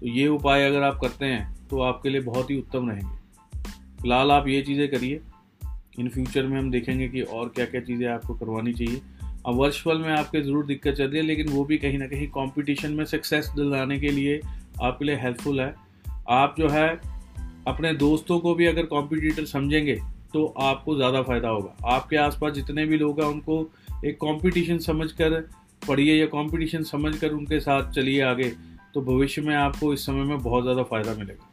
तो ये उपाय अगर आप करते हैं तो आपके लिए बहुत ही उत्तम रहेंगे। फ़िलहाल आप ये चीज़ें करिए। इन फ्यूचर में हम देखेंगे कि और क्या क्या चीज़ें आपको करवानी चाहिए। अब वर्चुअल में आपके ज़रूर दिक्कत चल रही है, लेकिन वो भी कहीं ना कहीं कंपटीशन में सक्सेस दिलाने के लिए आपके लिए हेल्पफुल है। आप जो है, अपने दोस्तों को भी अगर कॉम्पिटिटर समझेंगे तो आपको ज़्यादा फ़ायदा होगा। आपके आसपास जितने भी लोग हैं, उनको एक कंपटीशन समझकर पढ़िए या कंपटीशन समझकर उनके साथ चलिए आगे। तो भविष्य में आपको इस समय में बहुत ज़्यादा फ़ायदा मिलेगा।